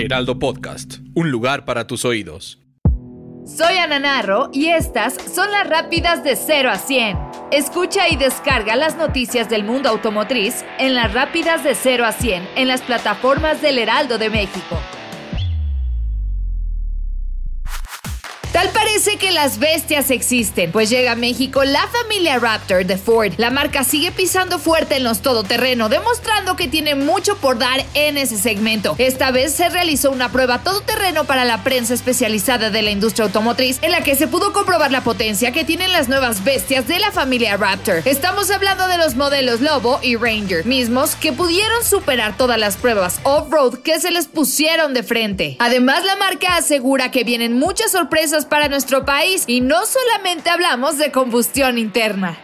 Heraldo Podcast, un lugar para tus oídos. Soy Ana Narro y estas son las rápidas de 0 a 100. Escucha y descarga las noticias del mundo automotriz en las rápidas de 0 a 100 en las plataformas del Heraldo de México. Tal que las bestias existen, pues llega a México la familia Raptor de Ford. La marca sigue pisando fuerte en los todoterreno, demostrando que tiene mucho por dar en ese segmento. Esta vez se realizó una prueba todoterreno para la prensa especializada de la industria automotriz, en la que se pudo comprobar la potencia que tienen las nuevas bestias de la familia Raptor. Estamos hablando de los modelos Lobo y Ranger, mismos que pudieron superar todas las pruebas off-road que se les pusieron de frente. Además, la marca asegura que vienen muchas sorpresas para nuestro país y no solamente hablamos de combustión interna.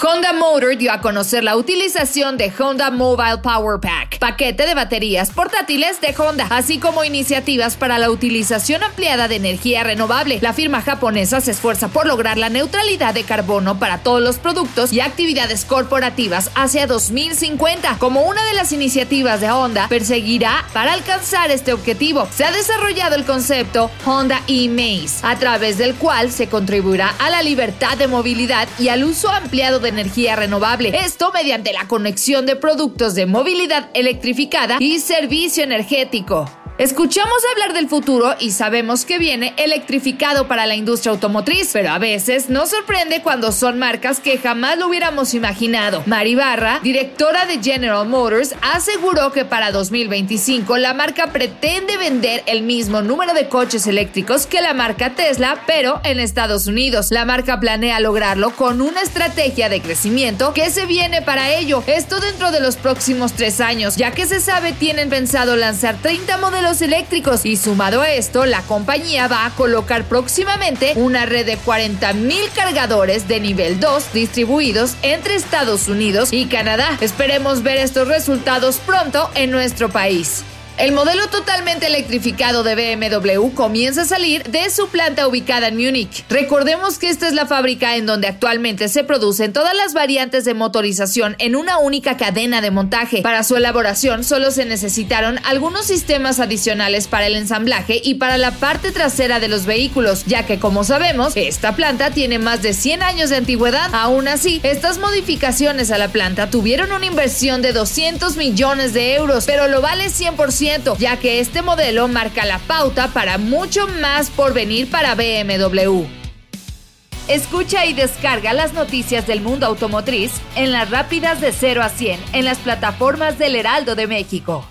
Honda Motor dio a conocer la utilización de Honda Mobile Power Pack, paquete de baterías portátiles de Honda, así como iniciativas para la utilización ampliada de energía renovable. La firma japonesa se esfuerza por lograr la neutralidad de carbono para todos los productos y actividades corporativas hacia 2050. Como una de las iniciativas de Honda perseguirá para alcanzar este objetivo, se ha desarrollado el concepto Honda e-Maze, a través del cual se contribuirá a la libertad de movilidad y al uso ampliado de energía renovable. Esto mediante la conexión de productos de movilidad electrificada y servicio energético. Escuchamos hablar del futuro y sabemos que viene electrificado para la industria automotriz, pero a veces nos sorprende cuando son marcas que jamás lo hubiéramos imaginado. Mari Barra, directora de General Motors, aseguró que para 2025 la marca pretende vender el mismo número de coches eléctricos que la marca Tesla, pero en Estados Unidos. La marca planea lograrlo con una estrategia de crecimiento que se viene para ello. Esto dentro de los próximos tres años, ya que se sabe tienen pensado lanzar 30 modelos eléctricos y sumado a esto, la compañía va a colocar próximamente una red de 40 mil cargadores de nivel 2 distribuidos entre Estados Unidos y Canadá. Esperemos ver estos resultados pronto en nuestro país. El modelo totalmente electrificado de BMW comienza a salir de su planta ubicada en Múnich. Recordemos que esta es la fábrica en donde actualmente se producen todas las variantes de motorización en una única cadena de montaje. Para su elaboración solo se necesitaron algunos sistemas adicionales para el ensamblaje y para la parte trasera de los vehículos, ya que como sabemos, esta planta tiene más de 100 años de antigüedad. Aún así, estas modificaciones a la planta tuvieron una inversión de 200 millones de euros, pero lo vale 100% ya que este modelo marca la pauta para mucho más por venir para BMW. Escucha y descarga las noticias del mundo automotriz en las rápidas de 0 a 100 en las plataformas del Heraldo de México.